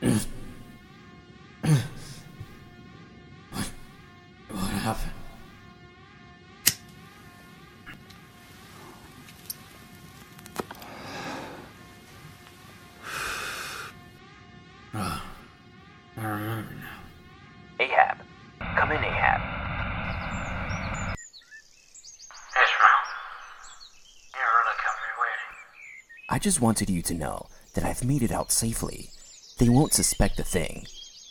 what? What happened? Ah, I remember now. Ahab. Come in, Ahab. Ishmael, you really kept me waiting. I just wanted you to know that I've made it out safely. They won't suspect a thing.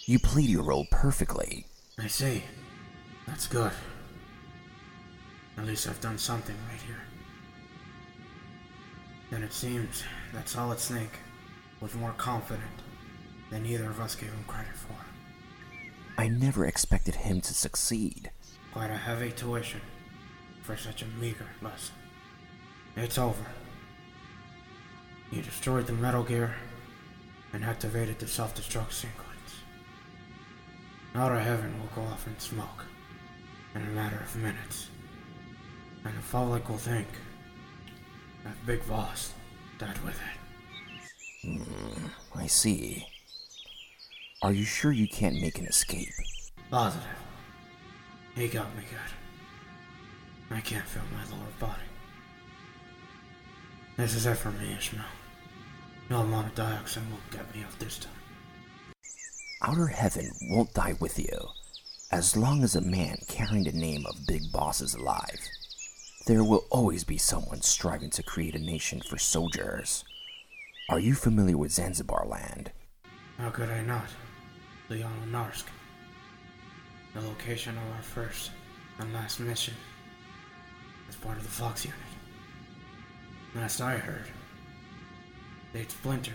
You played your role perfectly. I see. That's good. At least I've done something right here. Then it seems that Solid Snake was more confident than either of us gave him credit for. I never expected him to succeed. Quite a heavy tuition for such a meager lesson. It's over. You destroyed the Metal Gear and activated the self-destruct sequence. Outer Heaven will go off in smoke in a matter of minutes. And the Fallic will think that Big Boss died with it. Hmm, I see. Are you sure you can't make an escape? Positive. He got me good. I can't feel my lower body. This is it for me, Ishmael. No amount of dioxin will get me out this time. Outer Heaven won't die with you, as long as a man carrying the name of Big Boss is alive. There will always be someone striving to create a nation for soldiers. Are you familiar with Zanzibar land? How could I not? Leon Narsk. The location of our first and last mission as part of the Fox unit. Last I heard, they'd splintered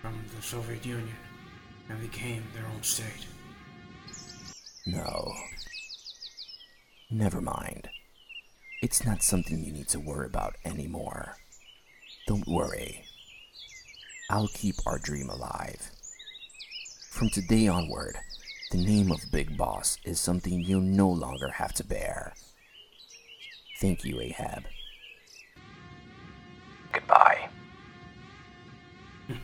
from the Soviet Union and became their own state. No. Never mind. It's not something you need to worry about anymore. Don't worry. I'll keep our dream alive. From today onward, the name of Big Boss is something you'll no longer have to bear. Thank you, Ahab. Goodbye.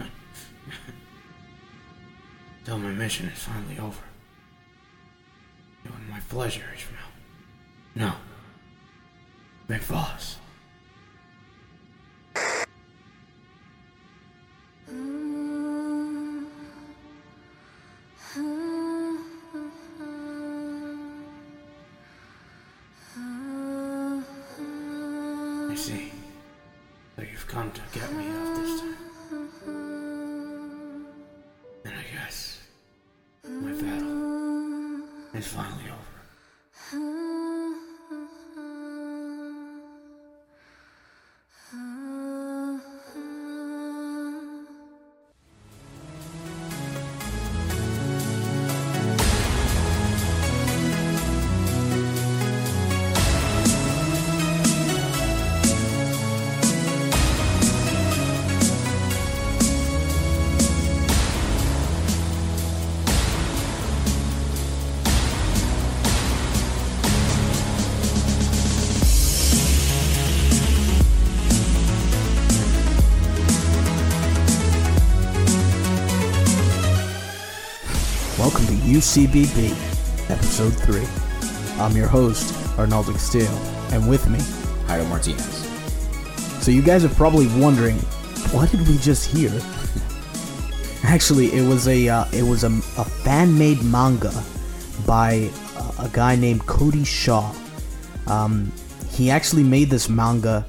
Till my mission is finally over. Was my pleasure, is Ishmael. No. Big Boss. UCBB, Episode 3. I'm your host, Arnaldo Castillo, and with me, Jairo Martinez. so you guys are probably wondering, what did we just hear? Actually, it was a uh, it was a, a fan-made manga by uh, a guy named Cody Shaw. Um, he actually made this manga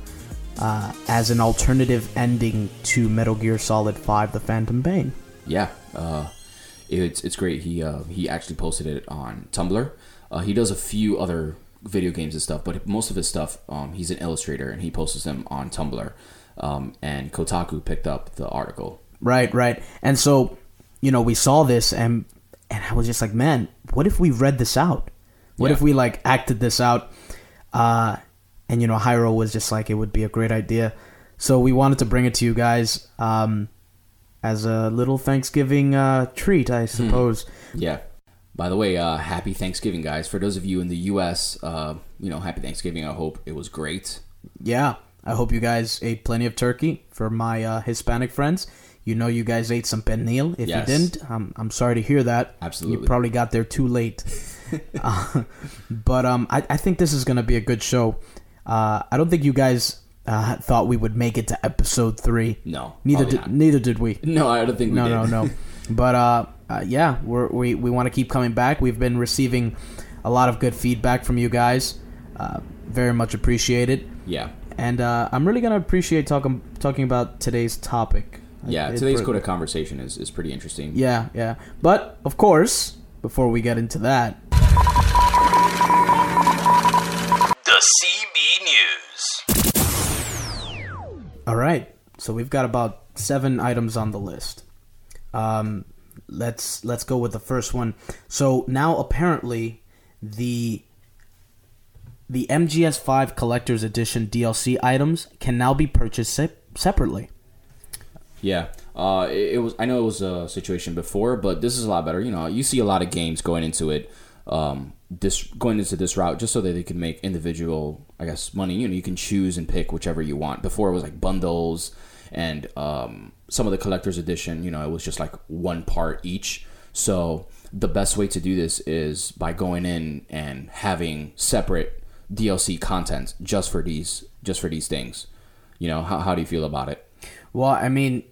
uh, as an alternative ending to Metal Gear Solid 5: The Phantom Pain. Yeah, uh, it's it's great. He uh, he actually posted it on Tumblr. Uh, he does a few other video games and stuff, but most of his stuff, um, he's an illustrator and he posts them on Tumblr. Um, and Kotaku picked up the article. Right, right. And so, you know, we saw this and and I was just like, man, what if we read this out? What Yeah. if we like acted this out? Uh and you know, Jairo was just like it would be a great idea. So we wanted to bring it to you guys um as a little Thanksgiving uh treat, I suppose. Yeah. By the way, uh, happy Thanksgiving, guys. For those of you in the U.S., uh, you know, happy Thanksgiving. I hope it was great. Yeah. I hope you guys ate plenty of turkey. For my uh, Hispanic friends, you know you guys ate some pernil. If Yes. you didn't, I'm I'm sorry to hear that. Absolutely. you probably got there too late. uh, but um, I I think this is gonna be a good show. Uh, I don't think you guys uh, thought we would make it to episode three. No, neither did not. neither did we. No, I don't think we No, did. no, no. But uh, uh, yeah, we're, we we want to keep coming back. We've been receiving a lot of good feedback from you guys. Uh, very much appreciated. yeah, And uh, I'm really gonna appreciate talking talking about today's topic. yeah. It- Today's it- codec conversation is, is pretty interesting. Yeah, yeah. But of course, before we get into that, The CB News. All right. So we've got about seven items on the list. Um, let's let's go with the first one. So now apparently the the MGS5 Collector's Edition DLC items can now be purchased sep- separately. Yeah, uh, it, it was. I know it was a situation before, but this is a lot better. You know, you see a lot of games going into it, um, this going into this route just so that they can make individual, I guess, money. You know, you can choose and pick whichever you want. Before it was like bundles and um, some of the collector's edition. You know, it was just like one part each. So the best way to do this is by going in and having separate DLC content just for these, just for these things. You know, how, how do you feel about it? Well, I mean,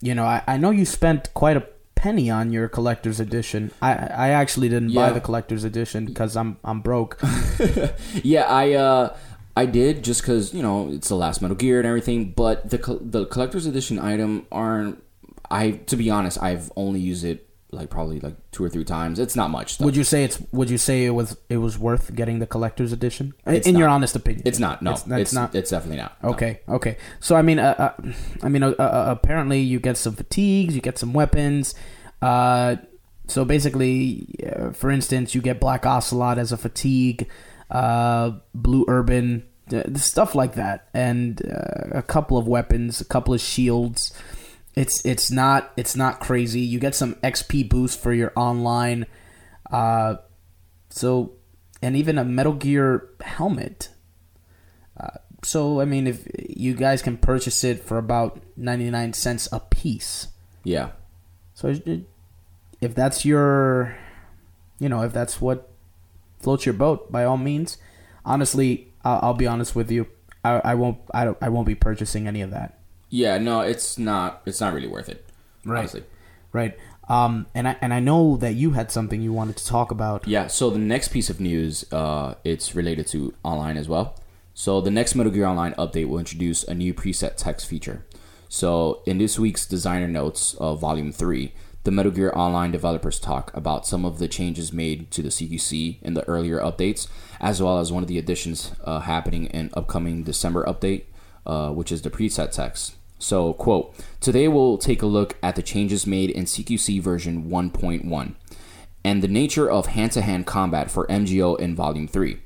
you know, I, I know you spent quite a penny on your collector's edition. I I actually didn't buy the collector's edition because I'm I'm broke. Yeah, I uh I did just because you know it's the last Metal Gear and everything, but the the collector's edition item aren't. I to be honest, I've only used it like probably like two or three times. It's not much. Stuff. would you say it's Would you say it was it was worth getting the collector's edition? In It's your honest opinion, It's not. No, it's, it's, it's not. It's definitely not. no. Okay, okay. So I mean, uh, uh, I mean, uh, uh, apparently you get some fatigues, you get some weapons. Uh, so basically, uh, for instance, you get Black Ocelot as a fatigue, uh, Blue Urban, uh, stuff like that, and uh, a couple of weapons, a couple of shields. It's it's not it's not crazy. You get some XP boost for your online. Uh, so and even a Metal Gear helmet so I mean, if you guys can purchase it for about ninety nine cents a piece, Yeah. so if that's your, you know, if that's what floats your boat, by all means. Honestly, I'll, I'll be honest with you. I, I won't. I don't. I won't be purchasing any of that. Yeah. No, it's not. It's not really worth it. Right. Honestly. Right. Um. And I and I know that you had something you wanted to talk about. Yeah, so the next piece of news, uh, it's related to online as well. So the next Metal Gear Online update will introduce a new preset text feature. So in this week's designer notes of Volume Three, the Metal Gear Online developers talk about some of the changes made to the CQC in the earlier updates, as well as one of the additions uh, happening in upcoming December update, uh, which is the preset text. So, quote, today we'll take a look at the changes made in CQC version 1.1 and the nature of hand to hand combat for MGO in Volume 3.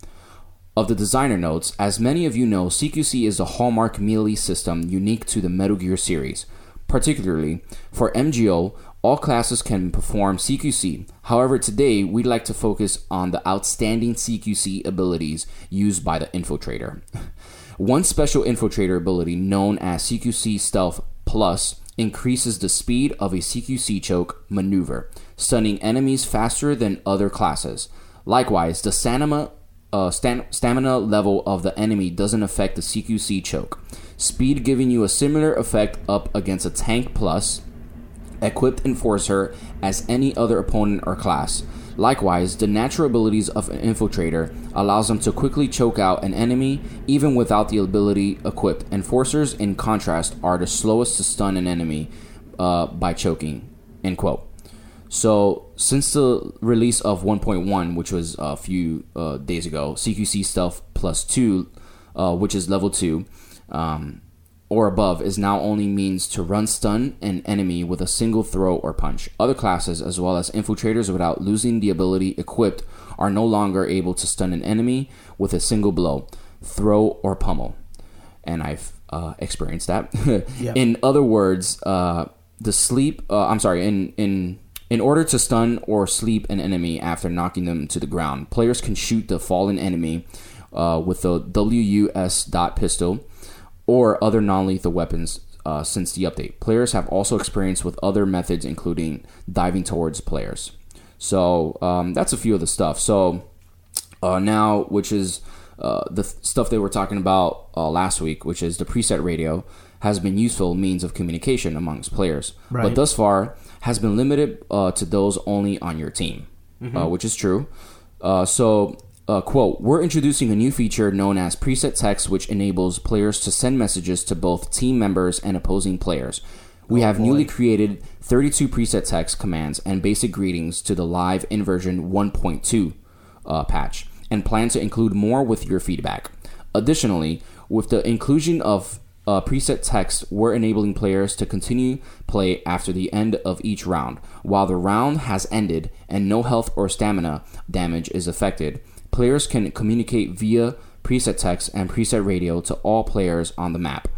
Of the designer notes, as many of you know, CQC is a hallmark melee system unique to the Metal Gear series. Particularly, for MGO, all classes can perform CQC. However, today we'd like to focus on the outstanding CQC abilities used by the Infiltrator. One special Infiltrator ability, known as CQC Stealth Plus, increases the speed of a CQC choke maneuver, stunning enemies faster than other classes. Likewise, the stamina, uh, stam- stamina level of the enemy doesn't affect the CQC choke. Speed giving you a similar effect up against a tank plus, equipped enforcer as any other opponent or class. Likewise, the natural abilities of an infiltrator allows them to quickly choke out an enemy even without the ability equipped. Enforcers, in contrast, are the slowest to stun an enemy uh, by choking. End quote. So, since the release of 1.1, which was a few uh, days ago, CQC Stealth Plus 2, uh, which is level 2, um, or above, is now only means to run stun an enemy with a single throw or punch. Other classes, as well as infiltrators without losing the ability equipped, are no longer able to stun an enemy with a single blow, throw, or pummel. And I've uh, experienced that. In other words, uh, the sleep. Uh, I'm sorry. In in in order to stun or sleep an enemy after knocking them to the ground, players can shoot the fallen enemy uh, with the WUS dot pistol or other non-lethal weapons uh, since the update. Players have also experienced with other methods, including diving towards players. So um, that's a few of the stuff. So uh, now, which is uh, the th- stuff they were talking about uh, last week, which is the preset radio, has been useful means of communication amongst players, Right. but thus far has been limited uh, to those only on your team, uh, which is true. Uh, so, uh, quote, we're introducing a new feature known as preset text, which enables players to send messages to both team members and opposing players. We have newly created 32 preset text commands and basic greetings to the live inversion 1.2 uh, patch and plan to include more with your feedback. Additionally, with the inclusion of uh, preset text, we're enabling players to continue play after the end of each round. While the round has ended and no health or stamina damage is affected, players can communicate via preset text and preset radio to all players on the map.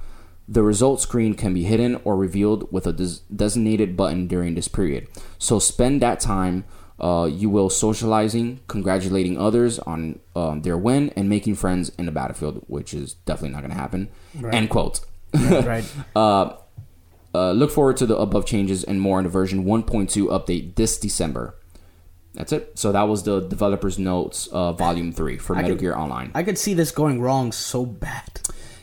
The result screen can be hidden or revealed with a des- designated button during this period. So spend that time, uh, you will socializing, congratulating others on um, their win, and making friends in the battlefield, which is definitely not going to happen. End quote. right. Uh, look forward to the above changes and more in the version 1.2 update this December. That's it. So that was the developers' notes, uh, volume three for Metal could- Gear Online. I could see this going wrong so bad.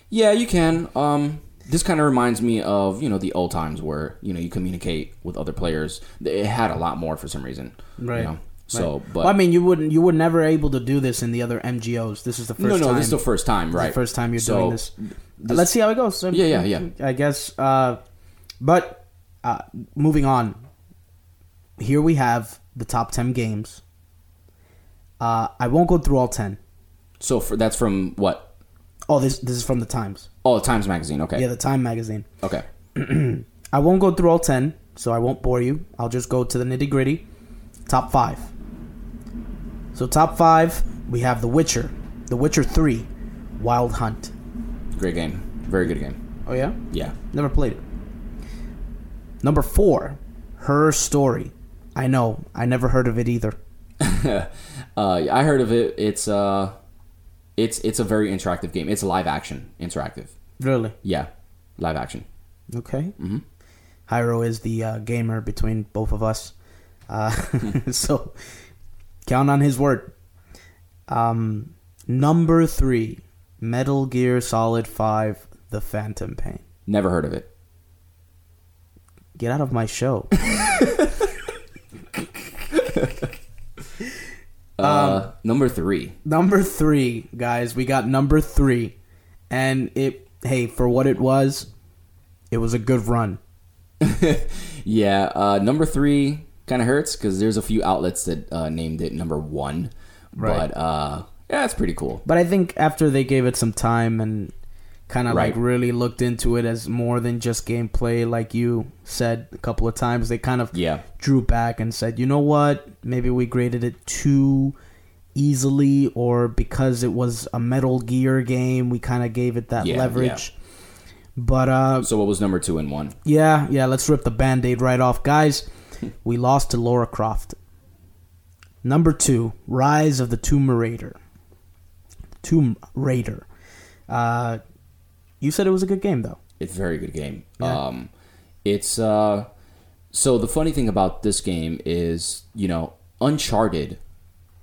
Yeah, you can. Um, this kind of reminds me of you know the old times where you know you communicate with other players. It had a lot more for some reason, you Right. know? So, but Well, I mean, you wouldn't, you were never able to do this in the other MGOs. This is the first no, no, time. this is the first time, This right? the first time you're So, doing this. Let's see how it goes. So, Yeah, yeah, yeah. I guess. Uh, but uh, moving on, here we have the top ten games. Uh, I won't go through all ten. So for, that's from what? Oh, this this is from the Times. Oh, the Times Magazine. Okay, Yeah, the Time magazine. okay. I won't go through all 10, so I won't bore you. I'll just go to the nitty gritty. Top 5. So, top 5, we have The Witcher, The Witcher 3, Wild Hunt. Great game. Very good game. Oh, yeah? Yeah. Never played it. Number 4, Her Story. I know, I never heard of it either. Uh, I heard of it. It's uh, it's it's a very interactive game. It's live action interactive. Really? Yeah, live action. Okay. Mm-hmm. Jairo is the uh, gamer between both of us. Uh, so count on his word. Um, number three, Metal Gear Solid 5 The Phantom Pain. Never heard of it. Get out of my show. Uh, number three. number three, guys. We got number three. And it, hey, for what it was, it was a good run. Yeah, uh, number three kind of hurts because there's a few outlets that uh, named it number one. Right. But uh, yeah, it's pretty cool. But I think after they gave it some time and kind of like really looked into it as more than just gameplay, like you said a couple of times, they kind of Yeah. drew back and said, you know what? Maybe we graded it too easily, or because it was a Metal Gear game, we kind of gave it that Yeah, leverage. But uh, So what was number two and one? yeah, yeah, let's rip the band aid right off. Guys, we lost to Lara Croft. Number two, Rise of the Tomb Raider. Tomb Raider. Uh, you said it was a good game, though. It's a very good game. Yeah. Um, it's uh, so the funny thing about this game is you know Uncharted,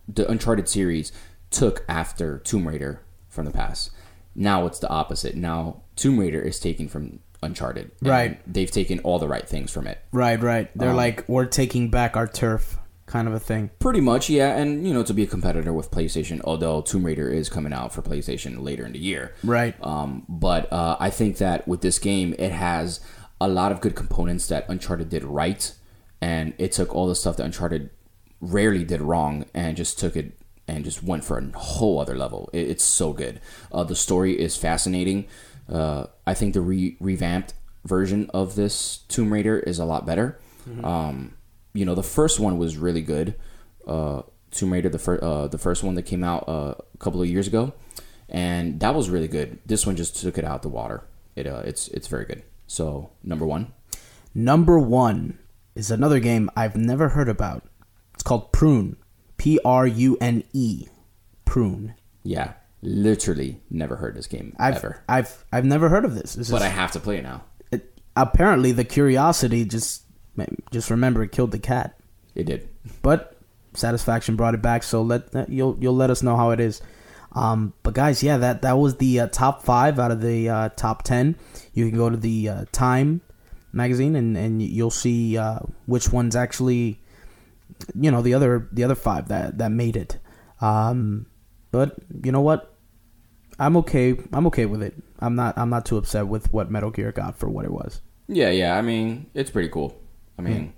the Uncharted series took after Tomb Raider from the past. Now it's the opposite. Now Tomb Raider is taken from Uncharted. Right. They've taken all the right things from it. Right, right. They're Um, like, we're taking back our turf, kind of a thing. Pretty much, yeah, and you know to be a competitor with PlayStation, although Tomb Raider is coming out for PlayStation later in the year. Right. Um, but uh, I think that with this game, it has a lot of good components that Uncharted did right, and it took all the stuff that Uncharted rarely did wrong and just took it and just went for a whole other level. It, it's so good. Uh, the story is fascinating. Uh, I think the re- revamped version of this Tomb Raider is a lot better. Um, you know, the first one was really good. Uh, Tomb Raider, the first, uh, the first one that came out uh, a couple of years ago, and that was really good. This one just took it out the water. It uh, it's it's very good. So number one, Number one is another game I've never heard about. It's called Prune. P R U N E. Prune. yeah, literally never heard this game I've, ever, I've I've never heard of this. this but is, I have to play it now. it- apparently the curiosity just just remember it killed the cat. It did. but satisfaction brought it back. So let that- you'll you'll let us know how it is. Um, but guys, yeah, that that was the uh, top five out of the uh, top ten. You can go to the uh, Time magazine and and you'll see uh, which ones actually, you know, the other the other five that that made it. Um, but you know what? I'm okay. I'm okay with it. I'm not. I'm not too upset with what Metal Gear got for what it was. Yeah, yeah. I mean, it's pretty cool. I mean,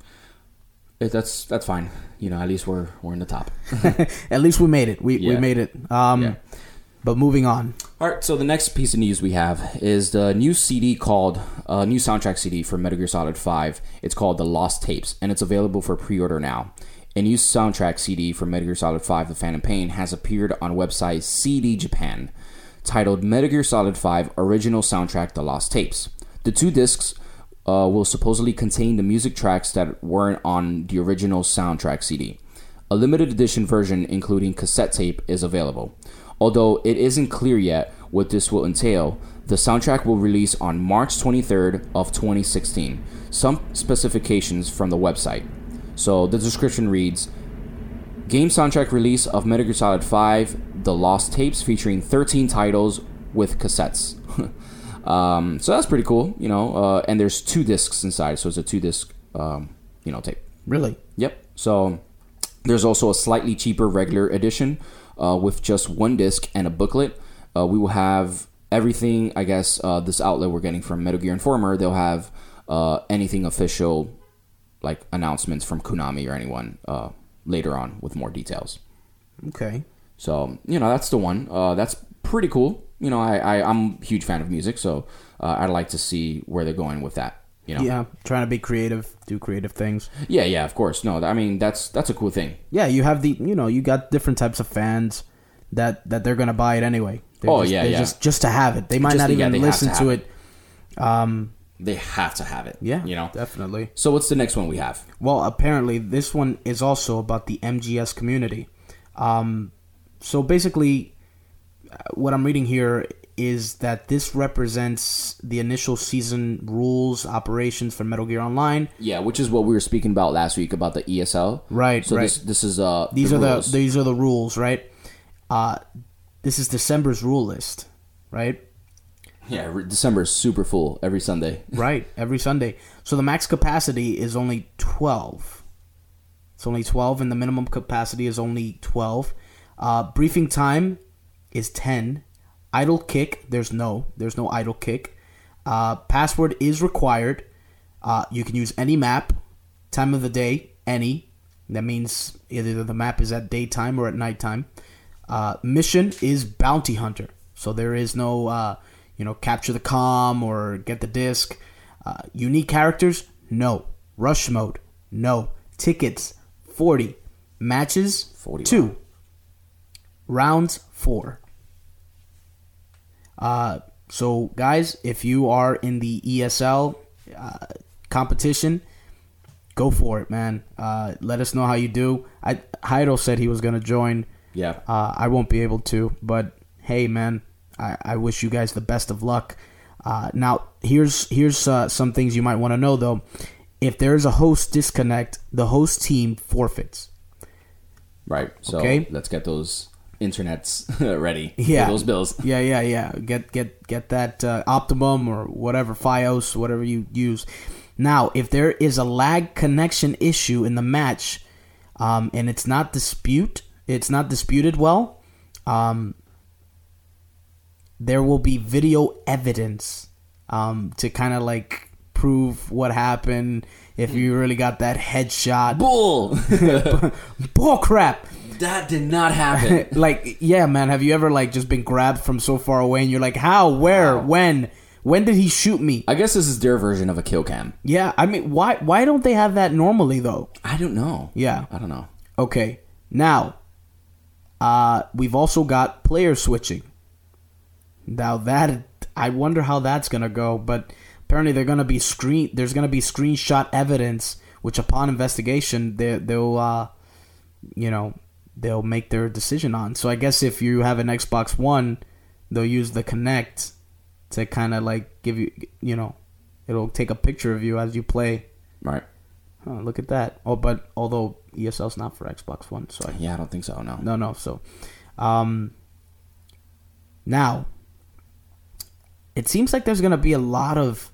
it, that's that's fine. You know, at least we're we're in the top. At least we made it. We we made it. Um, Yeah. but moving on. All right, so the next piece of news we have is the new CD called uh, new soundtrack CD for Metal Gear Solid 5. It's called The Lost Tapes, and it's available for pre-order now. A new soundtrack CD for Metal Gear Solid 5: The Phantom Pain has appeared on website CD Japan, titled Metal Gear Solid 5 Original Soundtrack: The Lost Tapes. The two discs uh, will supposedly contain the music tracks that weren't on the original soundtrack CD. A limited edition version, including cassette tape, is available. Although it isn't clear yet what this will entail, the soundtrack will release on March 23rd of 2016. Some specifications from the website. So the description reads: Game soundtrack release of Metal Gear Solid 5: The Lost Tapes, featuring 13 titles with cassettes. um, so that's pretty cool, you know. Uh, and there's two discs inside, so it's a two disc, um, you know, tape. Really? Yep. So there's also a slightly cheaper regular edition uh, with just one disc and a booklet. Uh, we will have everything. I guess uh, this outlet we're getting from Metal Gear Informer. They'll have uh, anything official, like announcements from Konami or anyone uh, later on with more details. Okay. So you know that's the one. Uh, that's pretty cool. You know, I, I I'm a huge fan of music, so uh, I'd like to see where they're going with that. You know, Yeah, trying to be creative, do creative things. yeah, yeah. Of course, no. I mean, that's that's a cool thing. Yeah, you have the you know you got different types of fans that that they're gonna buy it anyway. They're Oh, just, yeah, yeah. Just just to have it, they might Just- not even listen to to have it. Um, They have to have it. yeah, you know. definitely. So what's the next one we have? Well, apparently this one is also about the MGS community. Um, so basically, what I'm reading here is that this represents the initial season rules operations for Metal Gear Online. Yeah, which is what we were speaking about last week about the ESL. Right, So right. this this is uh These are rules. the these are the rules, right? Uh, this is December's rule list, right? yeah December is super full every Sunday. Right, every Sunday. So the max capacity is only 12. It's only 12, and the minimum capacity is only 12. Uh, briefing time is 10. Idle kick, there's no. There's no idle kick. Uh, password is required. Uh, you can use any map, time of the day, any. That means either the map is at daytime or at nighttime. Uh, mission is bounty hunter. So there is no, uh, you know, capture the com or get the disc. Uh, unique characters? No. Rush mode? No. Tickets? 40. Matches? 40, 2. Rounds? 4. Uh, so, guys, if you are in the ESL uh, competition, go for it, man. Uh, let us know how you do. I Jairo said he was gonna join. Yeah. Uh, I won't be able to, but hey, man, I, I wish you guys the best of luck. Uh, now, here's here's uh, some things you might want to know though. If there's a host disconnect, the host team forfeits. Right. So Okay. let's get those internets ready. for Yeah, those bills. Yeah, yeah, yeah. Get get get that uh, Optimum or whatever FiOS, whatever you use. Now, if there is a lag connection issue in the match, um, and it's not dispute, it's not disputed well, um, there will be video evidence um, to kind of like prove what happened. If you really got that headshot, Bull. bull crap. That did not happen. like yeah man have you ever like just been grabbed from so far away and you're like how where when when did he shoot me I guess this is their version of a kill cam. yeah i mean why why don't they have that normally though I don't know. Yeah. I don't know. okay now uh we've also got player switching now that i wonder how that's gonna go but apparently they're gonna be screen there's gonna be screenshot evidence which upon investigation they, they'll uh you know they'll make their decision on so i guess if you have an xbox one they'll use the Kinect to kind of like give you you know It'll take a picture of you as you play. Right. Oh, look at that. Oh, but although ESL's not for Xbox One, so I, Yeah, I don't think so. No. no, no. So, um, now it seems like there's gonna be a lot of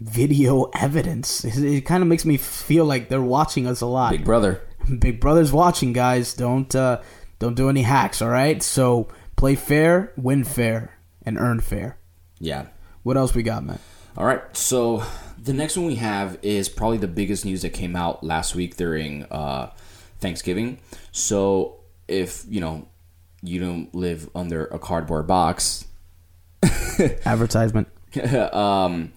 video evidence. It, it kind of makes me feel like they're watching us a lot. Big Brother. Big Brother's watching, guys. Don't uh, don't do any hacks. All right. So play fair, win fair, and earn fair. Yeah. What else we got, man? All right. So the next one we have is probably the biggest news that came out last week during uh, Thanksgiving. So if you know you don't live under a cardboard box, Advertisement. um,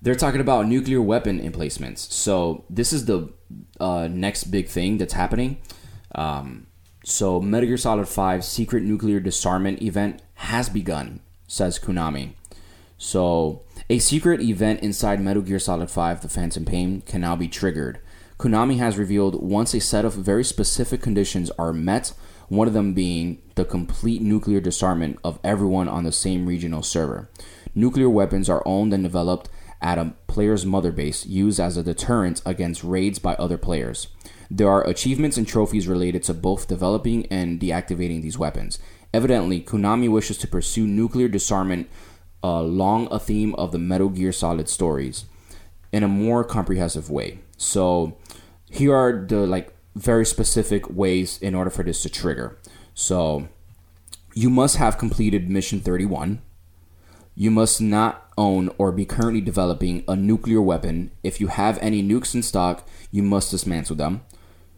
they're talking about nuclear weapon emplacements. So this is the uh, next big thing that's happening. Um, so Metal Gear Solid 5 secret nuclear disarmament event has begun, says Konami. So a secret event inside Metal Gear Solid 5 The Phantom Pain can now be triggered. Konami has revealed once a set of very specific conditions are met, one of them being the complete nuclear disarmament of everyone on the same regional server. Nuclear weapons are owned and developed at a player's mother base, used as a deterrent against raids by other players. There are achievements and trophies related to both developing and deactivating these weapons. Evidently, Konami wishes to pursue nuclear disarmament uh, along a theme of the Metal Gear Solid stories in a more comprehensive way. So, here are the like very specific ways in order for this to trigger. So, you must have completed mission 31. You must not own or be currently developing a nuclear weapon. If you have any nukes in stock, you must dismantle them.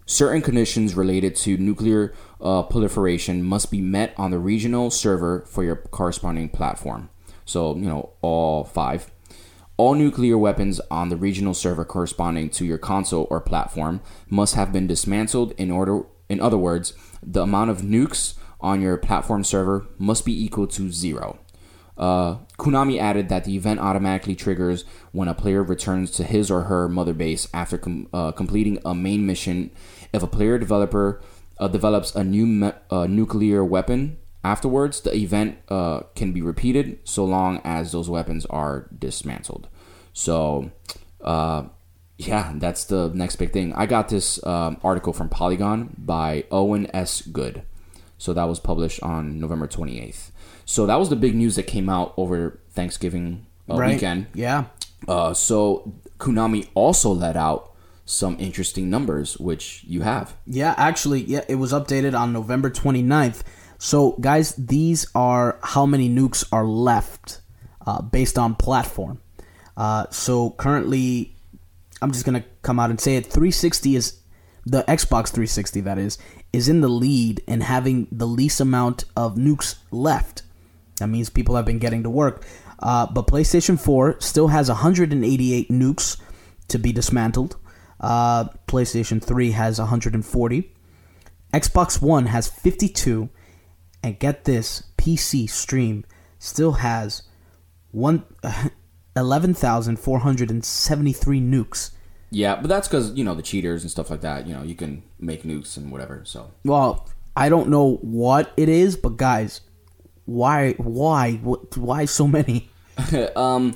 Certain conditions related to nuclear uh, proliferation must be met on the regional server for your corresponding platform. So, you know, all five. All nuclear weapons on the regional server corresponding to your console or platform must have been dismantled in order in other words, the amount of nukes on your platform server must be equal to zero. Uh, Konami added that the event automatically triggers when a player returns to his or her mother base after com- uh, completing a main mission. If a player developer uh, develops a new me- nuclear weapon afterwards, the event uh, can be repeated so long as those weapons are dismantled. So, uh, yeah, that's the next big thing. I got this um, article from Polygon by Owen S. Good. So that was published on November 28th. So that was the big news that came out over Thanksgiving uh, right? weekend. Yeah. Uh, so Konami also let out some interesting numbers, which you have. Yeah, actually, yeah, it was updated on November 29th. So, guys, these are how many nukes are left uh, based on platform. Uh, so, currently, I'm just going to come out and say it 360 is the Xbox 360, that is, is in the lead in having the least amount of nukes left. That means people have been getting to work. Uh, but PlayStation 4 still has 188 nukes to be dismantled. Uh, PlayStation 3 has 140. Xbox One has 52. And get this, PC Steam still has one, 11,473 nukes. Yeah, but that's because you know the cheaters and stuff like that. You know, you can make nukes and whatever. So Well, I don't know what it is, but guys, why, why, why so many? um,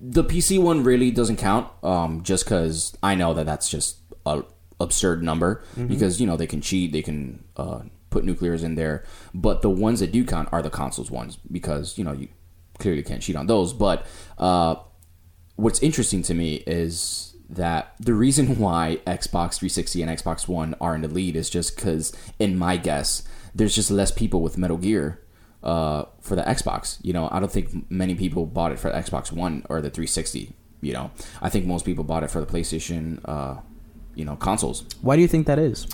the PC one really doesn't count. Um, just because I know that that's just a absurd number because you know they can cheat, they can uh, put nuclears in there, but the ones that do count are the consoles ones because you know you clearly can't cheat on those. But uh, what's interesting to me is that the reason why Xbox 360 and Xbox One are in the lead is just because, in my guess, there's just less people with Metal Gear uh, for the Xbox. You know, I don't think many people bought it for the Xbox One or the 360. You know, I think most people bought it for the PlayStation, uh, you know, consoles. Why do you think that is?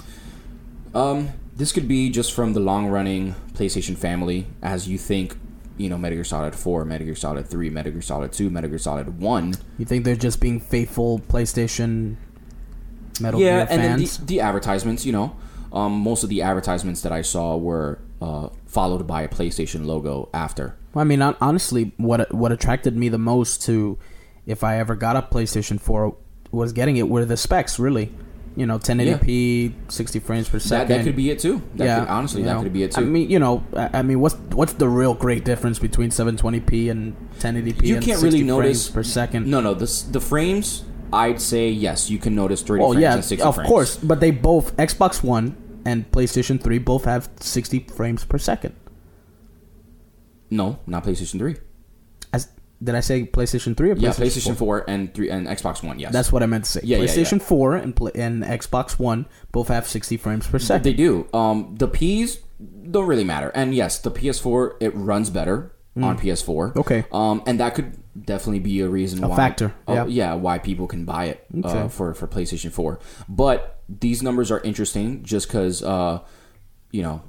Um, this could be just from the long running PlayStation family, as you think, you know, Metal Gear Solid 4, Metal Gear Solid 3, Metal Gear Solid 2, Metal Gear Solid 1. You think they're just being faithful PlayStation Metal yeah, Gear and then fans? the, the advertisements, you know, um, most of the advertisements that I saw were uh, followed by a PlayStation logo after. Well, I mean, honestly, what what attracted me the most to if I ever got a PlayStation 4 was getting it were the specs, really. you know 1080p, 60 frames per second. that could be it too. That yeah, could, honestly, that know. could be it too. I mean, you know, I mean, what's what's the real great difference between 720p and 1080p? you and can't 60 really frames notice per second. No, no, the the frames. I'd say yes, you can notice 30 Oh frames yeah, and 60 of frames. course, but they both Xbox One and PlayStation 3 both have 60 frames per second. No, not PlayStation 3. As did I say PlayStation 3 or Yeah, PlayStation, PlayStation 4 and 3 and Xbox One. Yes, That's what I meant to say. Yeah, yeah, PlayStation yeah. 4 and play, and Xbox One both have 60 frames per second. They do. Um, the P's don't really matter. And yes, the PS4 it runs better on PS4. Mm. Okay. Um, and that could definitely be a reason A why factor, uh, yeah. why people can buy it uh, for for PlayStation 4. But these numbers are interesting just because uh, you know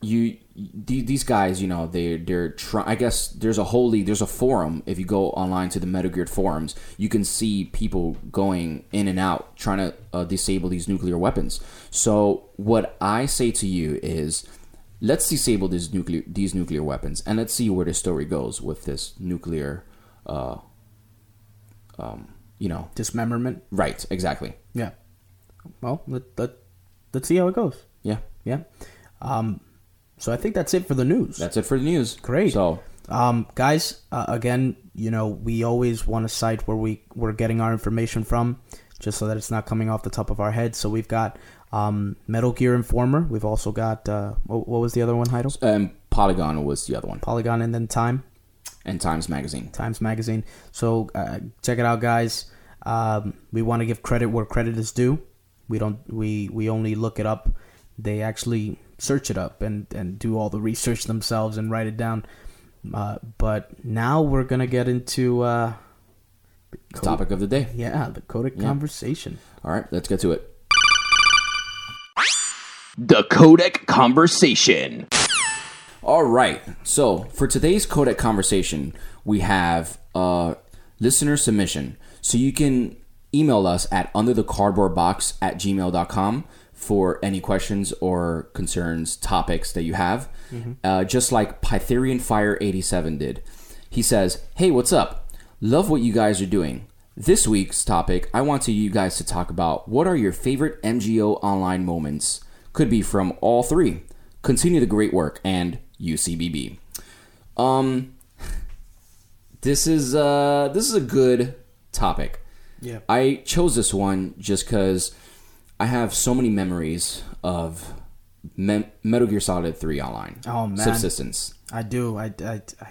you the- these guys, you know, they they're trying. I guess there's a wholly there's a forum. If you go online to the Metal Gear forums, you can see people going in and out trying to uh, disable these nuclear weapons. So what I say to you is, let's disable these nuclear these nuclear weapons and let's see where the story goes with this nuclear. Uh, um, you know, Dismemberment. right? Exactly. Yeah. Well, let, let, let's see how it goes. Yeah, Yeah. Um, so I think that's it for the news. that's it for the news. Great. So Um, guys, uh, again, you know, we always want a cite where we we're getting our information from, just so that it's not coming off the top of our head. So we've got um, Metal Gear Informer. We've also got uh, what, what was the other one? Heidel? um, Polygon was the other one, Polygon, and then Time and Times Magazine. Times Magazine. So uh, check it out, guys. Um, we want to give credit where credit is due. We don't. We we only look it up. They actually search it up and and do all the research themselves and write it down. Uh, but now we're gonna get into uh, Topic of the day. yeah the codec Yeah. conversation. All right, let's get to it. The Codec Conversation. All right. So for today's codec conversation, we have a listener submission. So you can email us at underthecardboardbox at gmail.com for any questions or concerns, topics that you have. Uh, just like Pytherian Fire 87 did. He says, Hey, what's up? Love what you guys are doing. This week's topic, I want to you guys to talk about what are your favorite MGO online moments. Could be from all three. Continue the great work and UCBB. Um, this is uh this is a good topic. Yeah. I chose this one just because I have so many memories of Mem- Metal Gear Solid 3 Online. Oh, man. Subsistence. I do. I, I, I,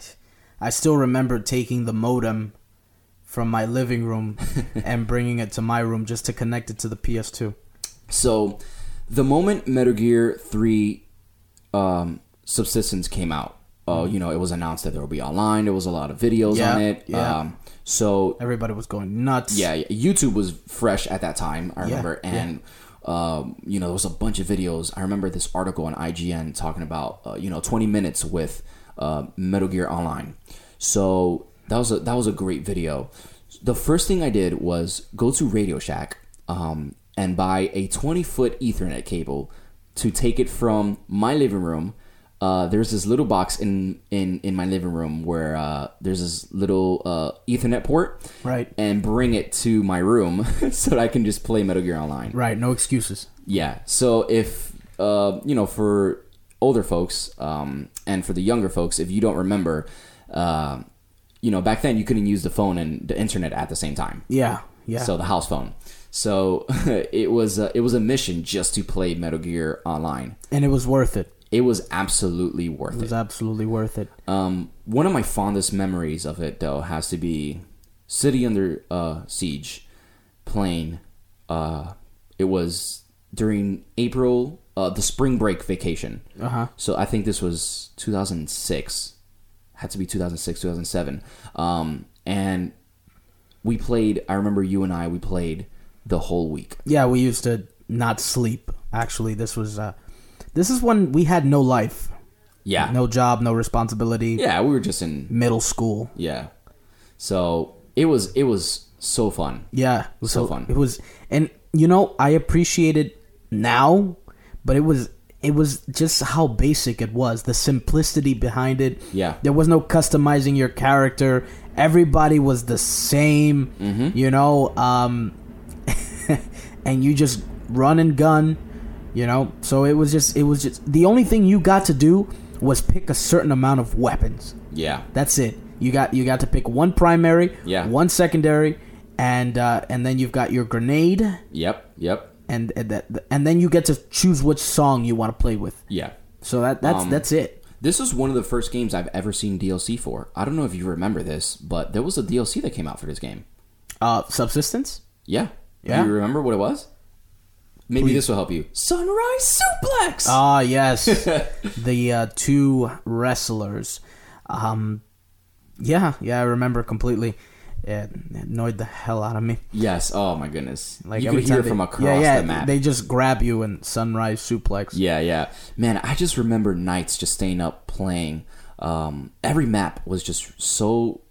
I still remember taking the modem from my living room and bringing it to my room just to connect it to the PS2. So, the moment Metal Gear 3 um, Subsistence came out, uh, you know, it was announced that there will be online. There was a lot of videos. Yeah, on it. yeah. Um, so, Everybody was going nuts. yeah, yeah, YouTube was fresh at that time. I remember, yeah. and um, you know, there was a bunch of videos. I remember this article on IGN talking about uh, you know 20 minutes with uh, Metal Gear Online. So that was a that was a great video. The first thing I did was go to Radio Shack um, and buy a 20 foot Ethernet cable to take it from my living room. Uh, there's this little box in, in, in my living room where uh, there's this little uh, Ethernet port, Right. and bring it to my room so that I can just play Metal Gear Online. Right. No excuses. Yeah. So if uh, you know, for older folks um, and for the younger folks, if you don't remember, uh, you know, back then you couldn't use the phone and the internet at the same time. Yeah. Yeah. So the house phone. So it was a, it was a mission just to play Metal Gear Online. and it was worth it. It was absolutely worth It it. was absolutely worth it. Um, one of my fondest memories of it, though, has to be City Under uh, Siege, playing. Uh, it was during April, uh, the spring break vacation. Uh huh. So I think this was 2006. Had to be 2006, 2007. Um, and we played. I remember you and I. We played the whole week. Yeah, we used to not sleep. Actually, this was uh, this is when we had no life, Yeah. no job, no responsibility. Yeah, we were just in. Middle school. Yeah. So it was. It was so fun. Yeah, was So fun. It was, and you know, I appreciate it now, but it was it was just how basic it was, the simplicity behind it. Yeah. there was no customizing your character. Everybody was the same. Mm-hmm. You know, um, and you just run and gun, you know. So it was just it was just the only thing you got to do was pick a certain amount of weapons. Yeah. That's it. You got you got to pick one primary, Yeah. one secondary, and uh, and then you've got your grenade, Yep. Yep. and and that and then you get to choose which song you want to play with. Yeah. So that that's Um, that's it. This is one of the first games I've ever seen DLC for. I don't know if you remember this, but there was a DLC that came out for this game. Uh, subsistence. Yeah. Yeah. Do you remember what it was? Maybe Please. this will help you. Sunrise Suplex. Ah, yes, the uh, two wrestlers. Um, yeah, yeah, I remember completely. It annoyed the hell out of me. yes. Oh my goodness. Like you every could hear time they- from across yeah, yeah, the map. They just grab you and sunrise suplex. Yeah, yeah. Man, I just remember nights just staying up playing. Um, every map was just so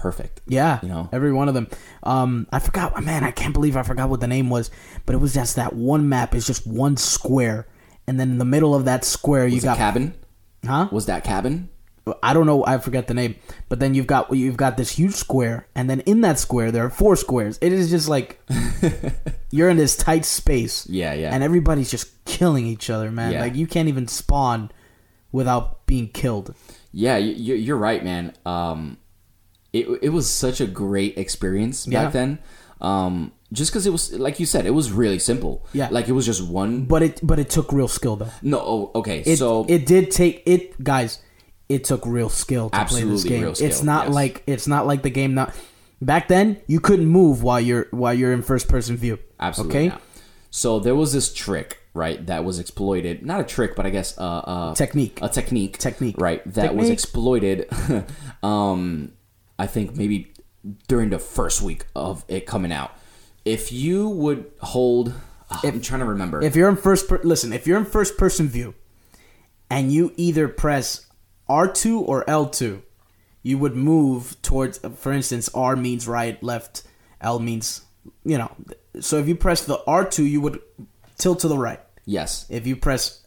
perfect. Yeah, You know? every one of them. Um, I forgot. Man, I can't believe I forgot what the name was. But it was just that one map is just one square, and then in the middle of that square you Was it got cabin? huh? Was that cabin? I don't know. I forget the name. But then you've got you've got this huge square, and then in that square there are four squares. It is just like you're in this tight space. Yeah, yeah. And everybody's just killing each other, man. Yeah. Like you can't even spawn without being killed. Yeah, you, you- you're right, man. Um, it it was such a great experience back Yeah. then. Um, just because it was like you said, it was really simple. Yeah. like it was just one. But it but it took real skill though. no, oh, okay. It so it did take it guys. It took real skill to play this game. real skill, it's not yes. like it's not like the game now. Back then, you couldn't move while you're while you're in first person view. Absolutely. Okay. not. So there was this trick, right, that was exploited. Not a trick, but I guess uh, uh, Technique. A technique. Technique. Right. That was exploited. um, I think maybe during the first week of it coming out. If you would hold, ah, I'm trying to remember. If you're in first per- listen, if you're in first person view and you either press R2 or L2, you would move towards for instance R means right, left, L means, you know. So if you press the R2, you would tilt to the right. yes. If you press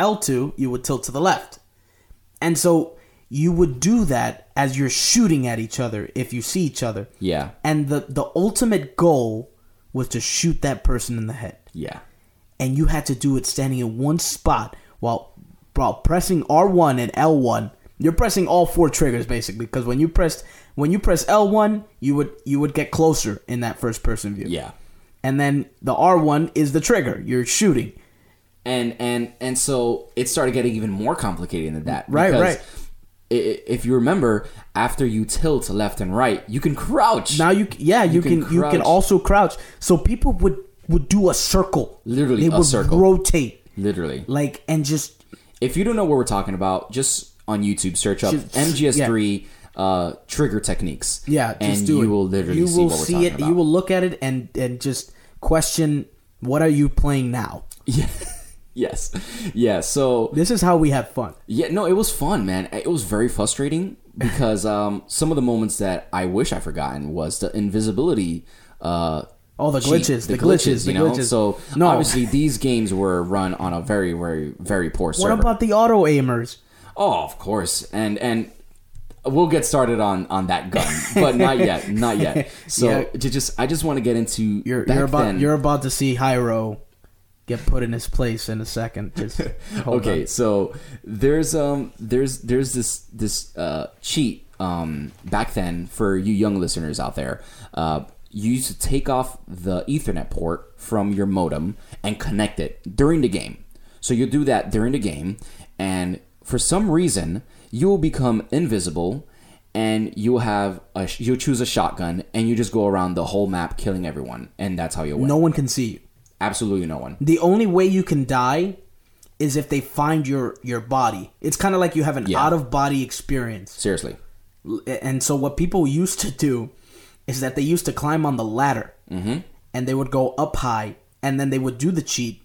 L2, you would tilt to the left. And so you would do that as you're shooting at each other if you see each other. Yeah. And the the ultimate goal was to shoot that person in the head Yeah. and you had to do it standing in one spot while while pressing R1 and L1. You're pressing all four triggers basically because when you pressed when you press L1, you would you would get closer in that first person view. Yeah. And then the R1 is the trigger. You're shooting. and and and so it started getting even more complicated than that. Right, right. If you remember, after you tilt left and right, you can crouch. Now you yeah, you, can can, you can also crouch. So people would would do a circle. Literally they a would circle. rotate literally. like and just If you don't know what we're talking about, just on YouTube search up Just- MGS3 uh, trigger techniques. Yeah, and you it. will literally you see will see talking it. about. You will look at it and and just question what are you playing now. Yeah. Yes. Yeah. So This is how we have fun. Yeah, no, it was fun, man. It was very frustrating because um, some of the moments that I wish I forgotten was the invisibility. Uh, Oh, the glitches, the glitches, you the know. glitches. So No. obviously these games were run on a very, very, very poor server. What about the auto aimers? Oh, of course, and and we'll get started on on that gun, but not yet, not yet. So Yeah. to just, I just want to get into You're you're about then. you're about to see Jairo get put in his place in a second. Just okay on. so there's um there's there's this this uh cheat um back then for you young listeners out there uh you used to take off the ethernet port from your modem and connect it during the game so you'll do that during the game and for some reason you will become invisible and you'll have a you'll choose a shotgun and you just go around the whole map killing everyone and that's how you win No one can see you. Absolutely no one The only way you can die is if they find your your body. It's kind of like you have an Yeah. out of body experience. seriously And so what people used to do is that they used to climb on the ladder mm-hmm. and they would go up high and then they would do the cheat,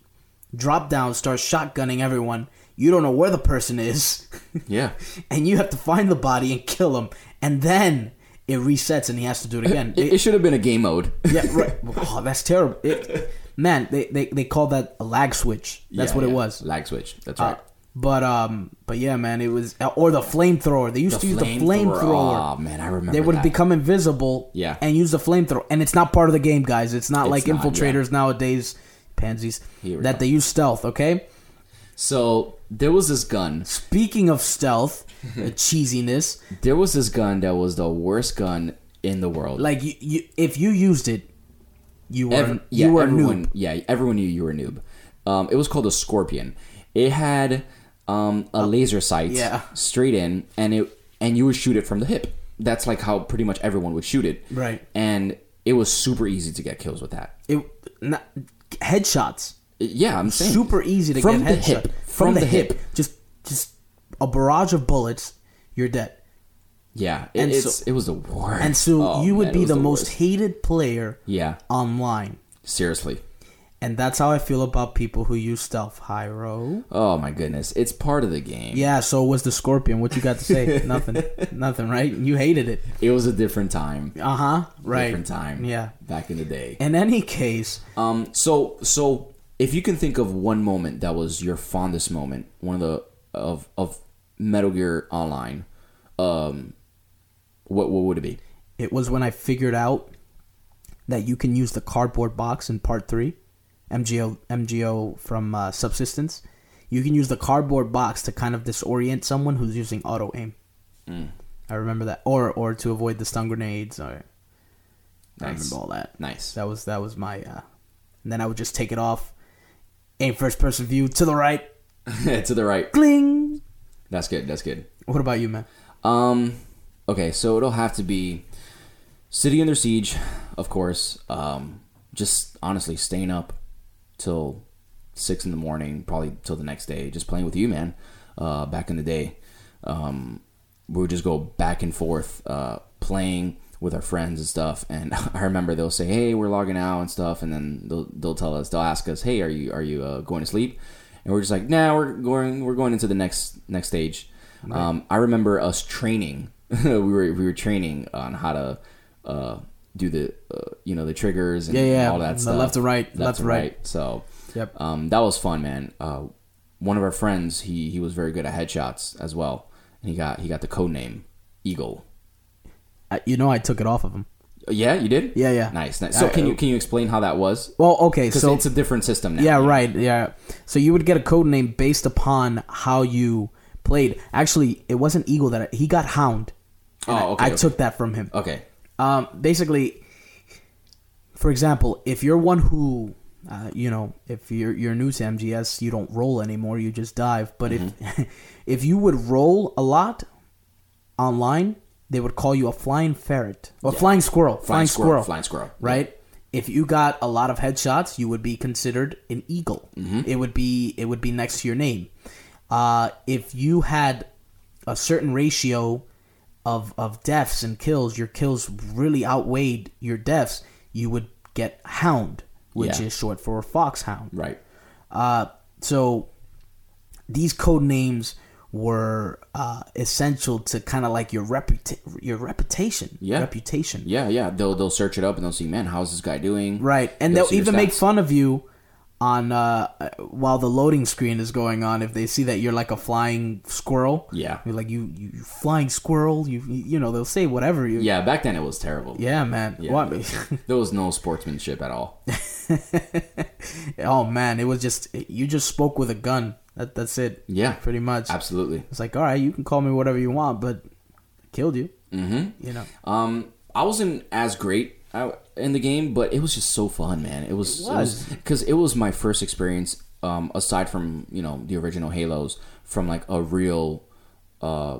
drop down, start shotgunning everyone. You don't know where the person is. yeah and you have to find the body and kill him, and then it resets and he has to do it again. it, it should have been a game mode yeah, right. Oh, that's terrible. It, man, they, they they call that a lag switch. That's Yeah, what it was. Lag switch. That's Uh, right. But um, but yeah, man, it was or the flamethrower. They used to use the flamethrower. Oh man, I remember. they would that. become invisible Yeah. and use the flamethrower and it's not part of the game guys it's not It's like not, infiltrators nowadays pansies that go. they use stealth okay So there was this gun. speaking of stealth uh, cheesiness There was this gun that was the worst gun in the world. like you, you if you used it you were Ev- yeah, you were a everyone, noob Yeah, everyone knew you were a noob. Um, it was called a Scorpion. It had um, a laser sight yeah. straight in, and it and you would shoot it from the hip. That's like how pretty much everyone would shoot it. Right. And it was super easy to get kills with that. it not, headshots Yeah, I'm saying super easy to From get the headshot. hip. From the hip. just just a barrage of bullets you're dead Yeah, it, And it's so- it was the worst. and so Oh, you would man, be was the, most hated player Yeah, online seriously. and that's how i feel about people who use stealth Jairo Oh my goodness, it's part of the game. Yeah, so was the scorpion. What you got to say? Nothing. Nothing, right? You hated it. It was a different time. Uh huh. Right. Different time. Yeah. Back in the day. In any case, Um. So so if you can think of one moment that was your fondest moment, one of the of of Metal Gear Online, um, what what would it be? it was when I figured out that you can use the cardboard box in part three, MGO MGO from uh, Subsistence. You can use the cardboard box to kind of disorient someone who's using auto aim. Mm. I remember that, or or to avoid the stun grenades. Or I Nice. remember all that. Nice. That was that was my. Uh, and then I would just take it off, aim first person view to the right, to the right. gling. That's good. That's good. What about you, man? Um, okay, so it'll have to be City Under Siege, of course. Um, just honestly staying up till six in the morning, probably till the next day, just playing with you, man. Uh, back in the day, um, we would just go back and forth, uh, playing with our friends and stuff. And I remember they'll say, "Hey, we're logging out and stuff," and then they'll they'll tell us, they'll ask us, "Hey, are you are you uh, going to sleep?" And we're just like, "Nah, we're going we're going into the next next stage." Um, I remember us training. we were we were training on how to uh, do the uh, you know the triggers and Yeah, yeah, all that the stuff. left to right, left to right. So Yep. um, that was fun, man. Uh, one of our friends, he he was very good at headshots as well, and he got he got the code name Eagle. I, you know, I took it off of him. Uh, Yeah, you did. Yeah, yeah. Nice. nice. So I- can you can you explain how that was? Well, okay, so it's a different system now. yeah, right, yeah. So you would get a code name based upon how you played. Actually, it wasn't Eagle that I, he got Hound. Oh, I- okay. I okay. took that from him. Okay. Um, basically, for example, if you're one who, uh, you know, if you're you're new to MGS, you don't roll anymore. You just dive. But if if you would roll a lot online, they would call you a flying ferret or flying squirrel. Flying, squirrel. Flying squirrel. Right. If you got a lot of headshots, you would be considered an eagle. It would be it would be next to your name. Uh, if you had a certain ratio of of deaths and kills, your kills really outweighed your deaths, you would get hound, which Yeah. is short for foxhound. Right. Uh, so these code names were uh, essential to kind of like your reputa- your reputation, Yeah. reputation, Yeah, yeah. They'll they'll search it up and they'll see, man, how's this guy doing? right? And They'll they'll even make fun of you on uh, while the loading screen is going on if they see that you're like a flying squirrel. Yeah. you're like you you, you flying squirrel. You you know they'll say whatever you. Yeah, back then it was terrible. Yeah, man. Yeah, What? there was no sportsmanship at all. oh man, it was just you just spoke with a gun. That that's it. Yeah. pretty much. Absolutely. It's like, all right, you can call me whatever you want, but I killed you. Mm-hmm. You know. Um, I wasn't as great in the game, but it was just so fun, man. It was It was. because it, was my first experience, um, aside from you know the original Halos, from like a real, uh,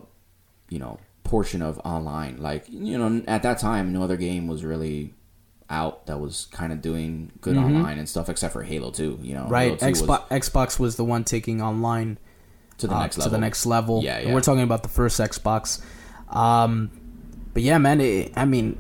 you know, portion of online. Like you know, at that time, no other game was really out that was kind of doing good online and stuff, except for Halo Two. You know, Mm-hmm. Right. 2 was Xbox Xbox was the one taking online to the uh, next to level. the next level. Yeah, And we're talking about the first Xbox. Um, but yeah, man. It, I mean,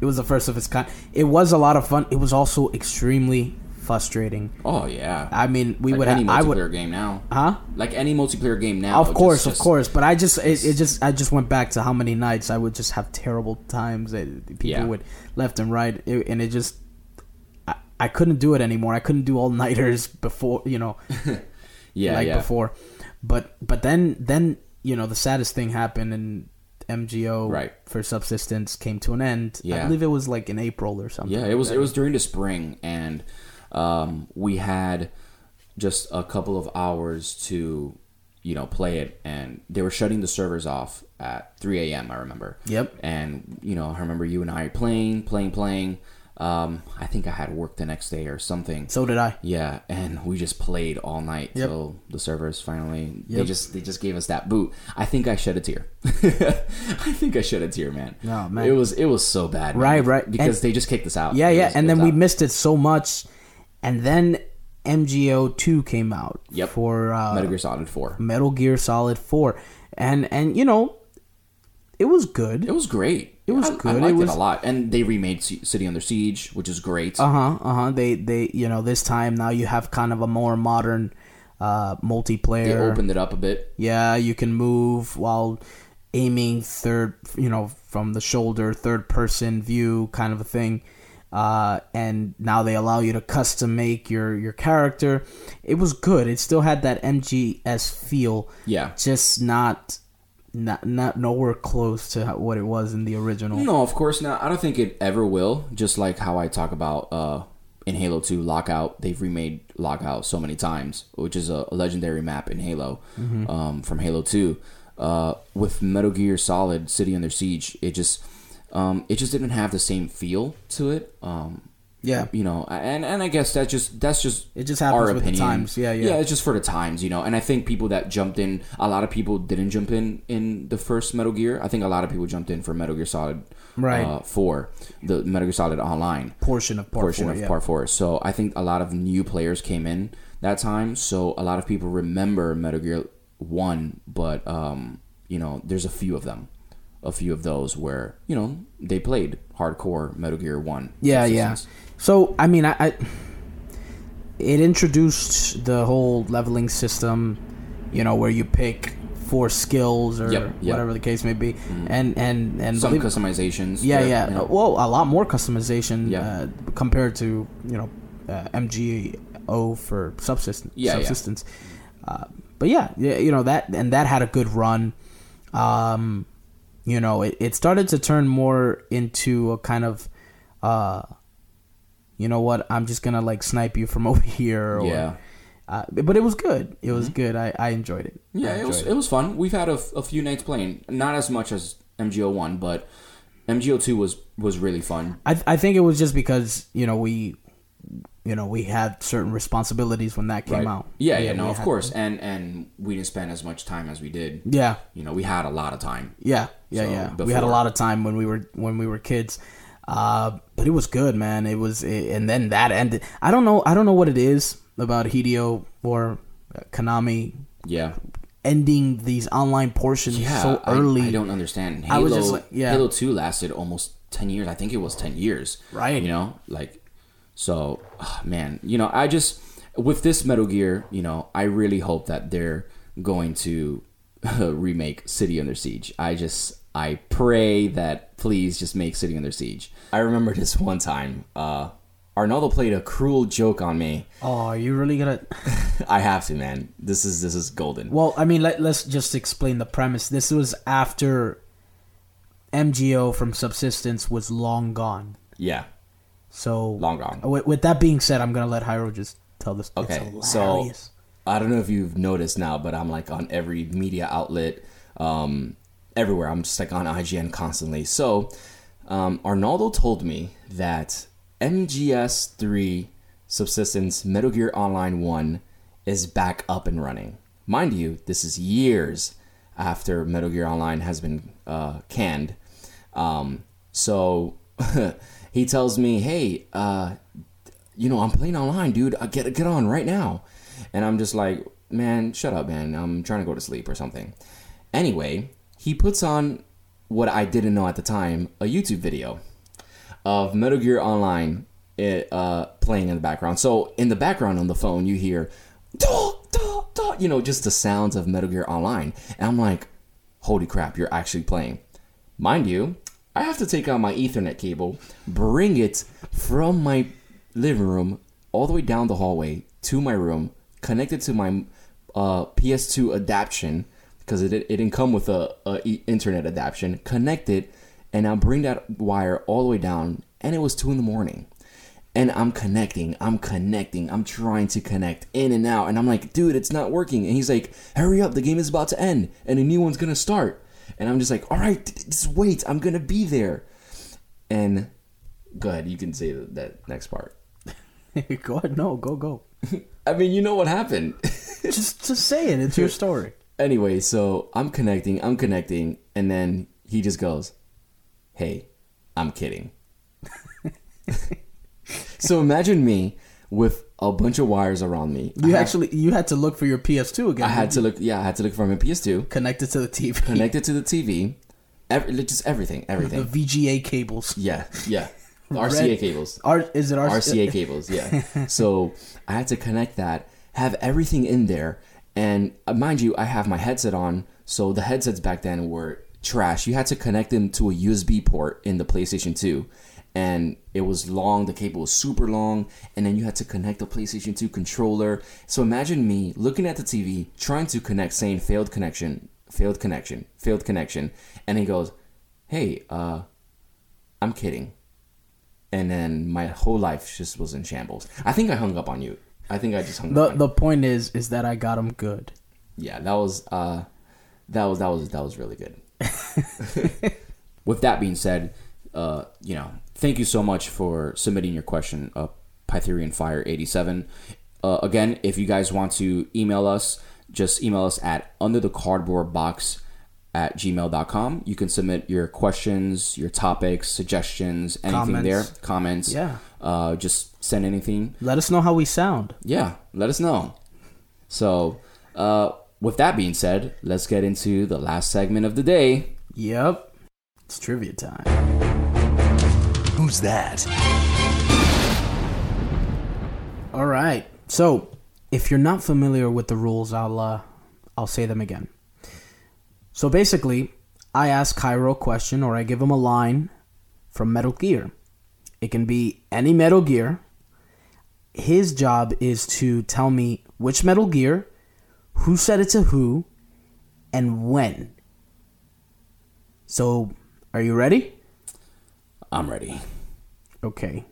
it was the first of its kind. It was a lot of fun. It was also extremely frustrating. Oh yeah, I mean, we like would. any Ha- I multiplayer would. game now. Huh? Like any multiplayer game now. Of course, just- of course. But I just, it, it just, I just went back to how many nights I would just have terrible times that people Yeah. would left and right, it, and it just, I, I couldn't do it anymore. I couldn't do all nighters before, you know. Yeah, like yeah. before. But but then then you know the saddest thing happened and MGO Right. for subsistence came to an end. Yeah. I believe it was like in April or something. Yeah, it was it was during the spring, and um, we had just a couple of hours to you know play it, and they were shutting the servers off at 3 a.m. I remember. Yep. And you know, I remember you and I playing, playing, playing. Um, I think I had work the next day or something. So did I. Yeah, and we just played all night Yep. till the servers finally. They just they just gave us that boot. I think I shed a tear. I think I shed a tear, man. Oh, man. it was it was so bad. man, Right, right. Because And- they just kicked us out. Yeah, yeah, and then we out. missed it so much, and then MGO two came out Yep. for uh, Metal Gear Solid Four. Metal Gear Solid Four, and and you know, it was good. It was great. It was I, good. I It liked it, was- a lot, and they remade City Under Siege, which is great. Uh huh. Uh huh. They they you know this time now you have kind of a more modern uh multiplayer. they opened it up a bit. Yeah, you can move while aiming third, you know, from the shoulder, third person view kind of a thing. Uh, and now they allow you to custom make your your character. It was good. It still had that MGS feel. Yeah. Just not not not nowhere close to what it was in the original. No, of course not. I don't think it ever will. Just like how I talk about uh, in Halo 2 Lockout, they've remade Lockout so many times, which is a legendary map in Halo Mm-hmm. um, from Halo 2. Uh, with Metal Gear Solid City Under Siege, it just um, it just didn't have the same feel to it. Um, Yeah. you know, and and I guess that's just that's just It just happens our with the opinion. times. Yeah, yeah. yeah. It's just for the times, you know. And I think people that jumped in, a lot of people didn't jump in in the first Metal Gear. I think a lot of people jumped in for Metal Gear Solid Right. uh, Four, the Metal Gear Solid Online Portion of part portion four, of yeah. Part Four. So I think a lot of new players came in that time. So a lot of people remember Metal Gear One, but um, you know, there's a few of them. A few of those where you know they played hardcore Metal Gear One. Yeah, yeah. So I mean, I, I it introduced the whole leveling system, you know, where you pick four skills or Yep, yep. Whatever the case may be, and and and Some believe- customizations. yeah, yeah. know, Well, a lot more customization Yeah. uh, compared to you know uh, MGO for subsistence. Yeah, yeah. subsistence. Uh, but yeah, yeah, you know that, and that had a good run. Um, you know, it, it started to turn more into a kind of, uh, you know what? I'm just gonna like snipe you from over here. Or, Yeah. Uh, but it was good. It was good. I, I enjoyed it. Yeah, it was enjoyed it was fun. We've had a, a few nights playing, not as much as MGO one, but MGO two was was really fun. I I think it was just because you know we, you know, we had certain responsibilities when that came Right. out. Yeah, yeah, no, of course, and and we didn't spend as much time as we did. Yeah, You know, we had a lot of time. yeah, yeah, So, yeah. We had a lot of time when we were when we were kids, uh, but it was good, man. It was, and then that ended. I don't know. I don't know what it is about Hideo or Konami Yeah, ending these online portions yeah. so I- early. I, don't understand. Halo, I was just like- yeah. Halo two lasted almost ten years. I think it was ten years. Right. You know, like so, ah, man. You know, I just with this Metal Gear, you know, I really hope that they're going to remake City Under Siege. I just I pray that please just make City Under Siege. I remember this one time. Uh, Arnaldo played a cruel joke on me. oh, are you really gonna? I have to, man. This is this is golden. Well, I mean, let, let's just explain the premise. This was after MGO from Subsistence was long gone. Yeah. So Long gone. With, with that being said, I'm gonna let Jairo just tell this. Okay, so. I don't know if you've noticed now, but I'm like on every media outlet, um, everywhere. I'm just like on IGN constantly. So, um, Arnaldo told me that MGS3 Subsistence Metal Gear Online 1 is back up and running. Mind you, this is years after Metal Gear Online has been uh, canned. Um, so he tells me, hey, uh, you know, I'm playing online, dude. I get get on right now. And I'm just like, man, shut up, man. I'm trying to go to sleep or something. Anyway, he puts on what I didn't know at the time, a YouTube video of Metal Gear Online it, uh, playing in the background. So in the background on the phone, you hear, "Duh, duh, duh," you know, just the sounds of Metal Gear Online. And I'm like, holy crap, you're actually playing. Mind you, I have to take out my Ethernet cable, bring it from my living room all the way down the hallway to my room, connect it to my uh, PS2 adaptation because it, it didn't come with a, a e- internet adaptation. Connect it, and I'll bring that wire all the way down, and it was two in the morning. And I'm connecting, I'm connecting, I'm trying to connect in and out, and I'm like, dude, it's not working. And he's like, hurry up, the game is about to end, and a new one's gonna start. And I'm just like, all right, just wait, I'm gonna be there. And go ahead, you can say that, that next part. go ahead. No, go go. I mean, you know what happened. just just say it. It's your story. anyway, so I'm connecting, I'm connecting, and then he just goes, "Hey, I'm kidding." so imagine me with a bunch of wires around me. You I had- actually you had to look for your PS2 again. I had to look. Yeah, I had to look for my PS2, connected to the TV. Connected to the TV, every, just everything, the everything. VGA cables. Yeah, yeah. RCA Red- cables. R, is it RCA? RCA cables, yeah. so I had to connect that, have everything in there, and uh, mind you, I have my headset on. So the headsets back then were trash. You had to connect them to a USB port in the PlayStation 2, and it was long. The cable was super long, and then you had to connect the PlayStation 2 controller. So imagine me looking at the TV, trying to connect, saying failed connection, failed connection, failed connection, and he goes, "Hey, uh, I'm kidding." and then my whole life just was in shambles. I think I hung up on you. I think I just hung The up. On the point is is that I got him good. yeah, that was uh, that was that was that was really good. With that being said, uh, you know, thank you so much for submitting your question, uh, Pytherian Fire eighty seven. Uh, again, if you guys want to email us, just email us at under the cardboard box at gmail.com. You can submit your questions, your topics, suggestions, anything Comments. there, comments. Yeah. Uh, just send anything. Let us know how we sound. Yeah, let us know. So, uh, with that being said, let's get into the last segment of the day. Yep. It's trivia time. Who's that? All right. So, if you're not familiar with the rules, I'll uh, I'll say them again. So basically, I ask Jairo a question or I give him a line from Metal Gear. It can be any Metal Gear. His job is to tell me which Metal Gear, who said it to who, and when. So, are you ready? I'm ready. Okay.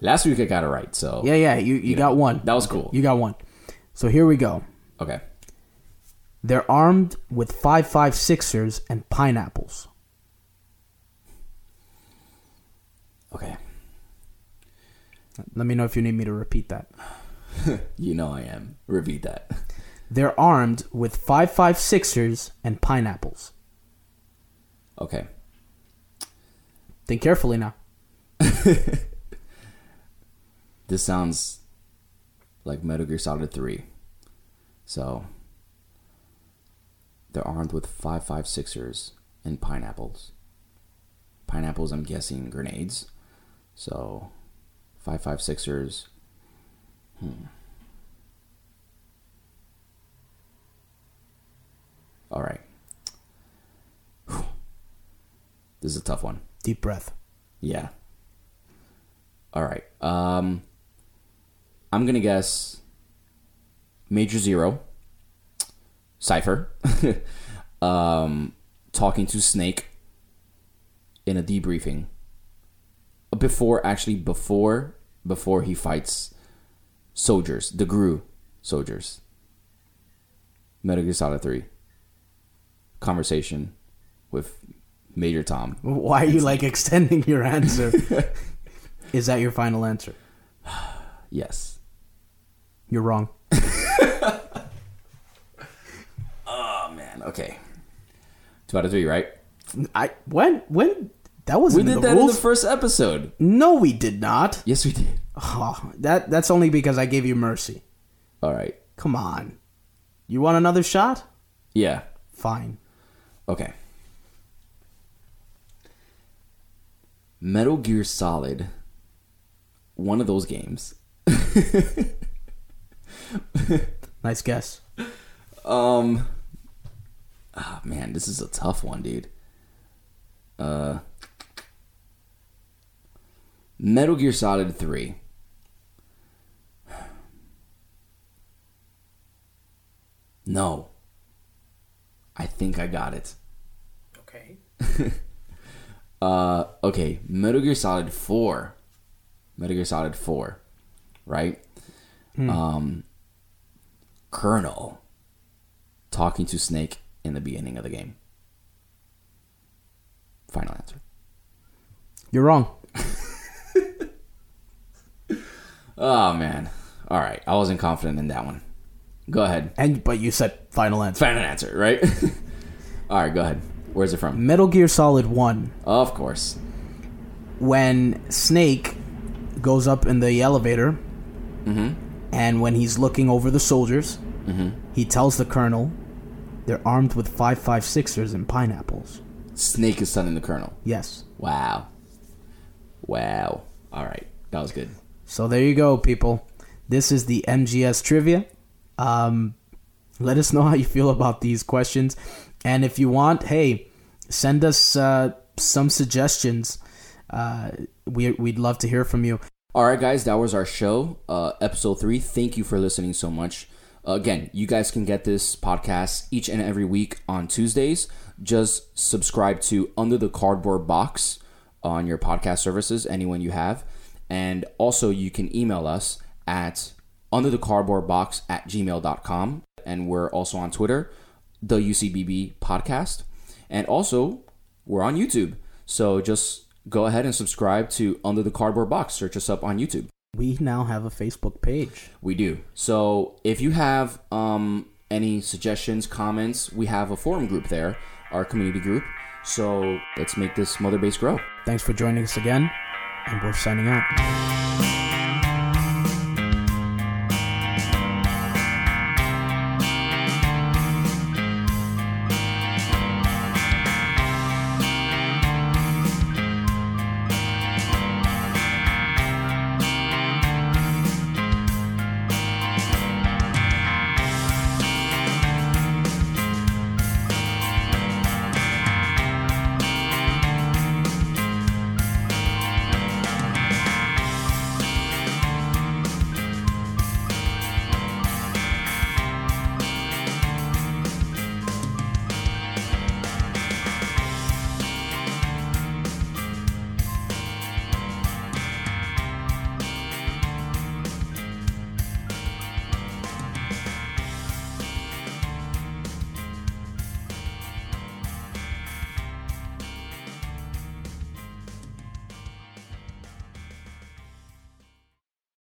Last week I got it right, so Yeah, yeah, you, you got one. that was cool. You got one. So here we go. okay. They're armed with 5.56ers and pineapples. Okay. Let me know if you need me to repeat that. You know I am. Repeat that. They're armed with 5.56ers and pineapples. Okay. Think carefully now. This sounds like Metal Gear Solid 3. So, they're armed with 5.56ers and pineapples. Pineapples, I'm guessing grenades. So, 5.56ers. Hmm. All right. Whew. This is a tough one. Deep breath. Yeah. All right. Um, I'm gonna guess Major Zero, Cipher, um, talking to Snake in a debriefing before actually before before he fights soldiers, the GRU soldiers. Metal Gear Solid Three. Conversation with Major Tom. Why are you like extending your answer? Is that your final answer? Yes. You're wrong. Oh man. Okay. Two out of three, right? I when when that was We did the that in the first episode. no, we did not. Yes, we did. Oh, that that's only because I gave you mercy. All right. Come on. You want another shot? Yeah. Fine. Okay. Metal Gear Solid. One of those games. Nice guess. Um. Ah man, this is a tough one, dude. Uh. Metal Gear Solid Three. No. I think I got it. Okay. Uh, okay, Metal Gear Solid Four. Metal Gear Solid Four, right? Um, Colonel talking to Snake in the beginning of the game. Final answer. You're wrong. Oh man. All right, I wasn't confident in that one. Go ahead. And but you said final answer. Final answer, right? All right, go ahead. Where's it from? Metal Gear Solid 1 Of course. when Snake goes up in the elevator Mm-hmm. and when he's looking over the soldiers, he tells the colonel they're armed with 556ers and pineapples. Snake is telling the Colonel. Yes. Wow. Wow. All right, that was good. So there you go, people. This is the MGS trivia. Um, let us know how you feel about these questions, and if you want, hey, send us uh, some suggestions. Uh, we we'd love to hear from you. All right, guys, that was our show, uh, episode three. Thank you for listening so much. Again, you guys can get this podcast each and every week on Tuesdays. Just subscribe to Under the Cardboard Box on your podcast services, anyone you have. And also, you can email us at under the cardboard box at gmail.com. And we're also on Twitter, the UCBB podcast. And also, we're on YouTube. So just go ahead and subscribe to Under the Cardboard Box. Search us up on YouTube. We now have a Facebook page. We do. So if you have um, any suggestions, comments, we have a forum group there, our community group. So let's make this mother base grow. Thanks for joining us again, and we're signing out.